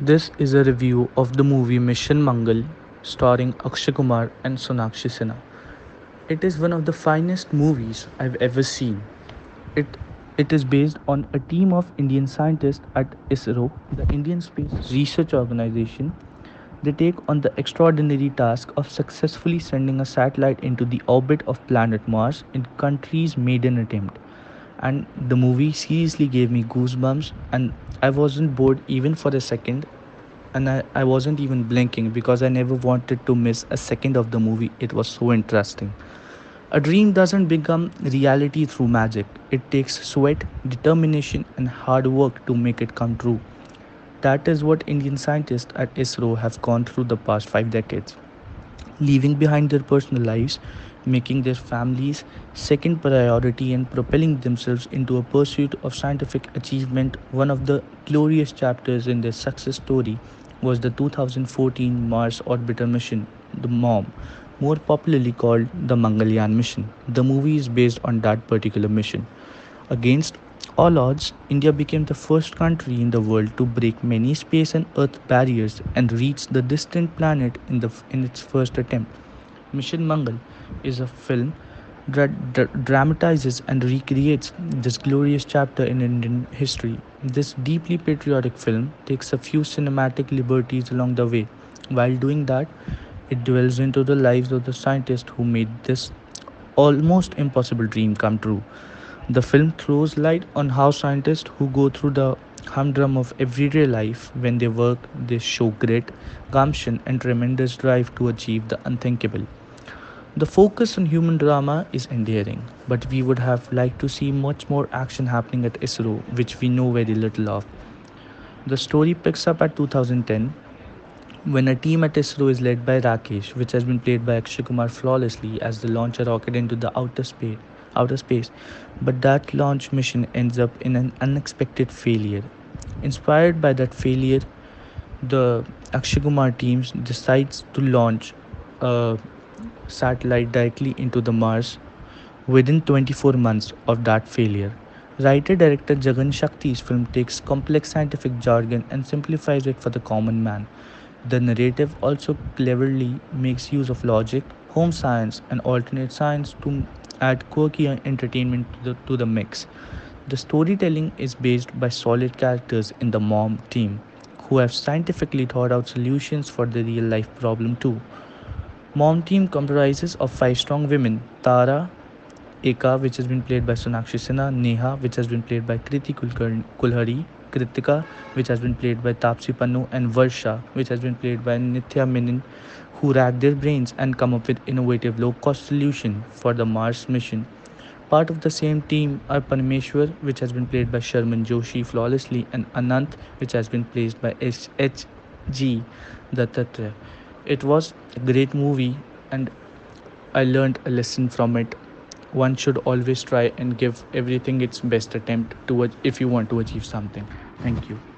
This is a review of the movie Mission Mangal starring Akshay Kumar and Sonakshi Sinha. It is one of the finest movies I've ever seen. It it is based on a team of Indian scientists at ISRO, the Indian Space Research Organization. They take on the extraordinary task of successfully sending a satellite into the orbit of planet Mars in country's maiden attempt. And the movie seriously gave me goosebumps and I wasn't bored even for a second and I, I wasn't even blinking because I never wanted to miss a second of the movie. It was so interesting. A dream doesn't become reality through magic. It takes sweat, determination, and hard work to make it come true. That is what Indian scientists at ISRO have gone through the past five decades, leaving behind their personal lives, making their families second priority, and propelling themselves into a pursuit of scientific achievement. One of the glorious chapters in their success story was the 2014 Mars Orbiter mission, the MOM, more popularly called the Mangalyaan mission. The movie is based on that particular mission. Against all odds, India became the first country in the world to break many space and earth barriers and reach the distant planet in, the, in its first attempt. Mission Mangal is a film that dramatizes and recreates this glorious chapter in Indian history. This deeply patriotic film takes a few cinematic liberties along the way. While doing that, it dwells into the lives of the scientists who made this almost impossible dream come true. The film throws light on how scientists who go through the humdrum of everyday life when they work, they show grit, gumption, and tremendous drive to achieve the unthinkable. The focus on human drama is endearing, but we would have liked to see much more action happening at ISRO, which we know very little of. The story picks up at 2010 when a team at ISRO is led by Rakesh, which has been played by Akshay Kumar flawlessly as they launch a rocket into the outer space, outer space, but that launch mission ends up in an unexpected failure. Inspired by that failure, the Akshay Kumar team decides to launch a satellite directly into the Mars within 24 months of that failure. Writer director Jagan Shakti's film takes complex scientific jargon and simplifies it for the common man. The narrative also cleverly makes use of logic, home science, and alternate science to add quirky entertainment to the, to the mix. The storytelling is based by solid characters in the MOM team who have scientifically thought out solutions for the real life problem too. MOM team comprises of five strong women Tara, Eka, which has been played by Sonakshi Sinha, Neha, which has been played by Kirti Kulhari, Kritika, which has been played by Taapsee Pannu, and Varsha, which has been played by Nithya Menen, who rack their brains and come up with innovative low-cost solution for the Mars mission. Part of the same team are Parameshwar, which has been played by Sharman Joshi flawlessly, and Anant, which has been played by H.G. Dattatreya. It was a great movie, and I learned a lesson from it one should always try and give everything its best attempt to if you want to achieve something thank you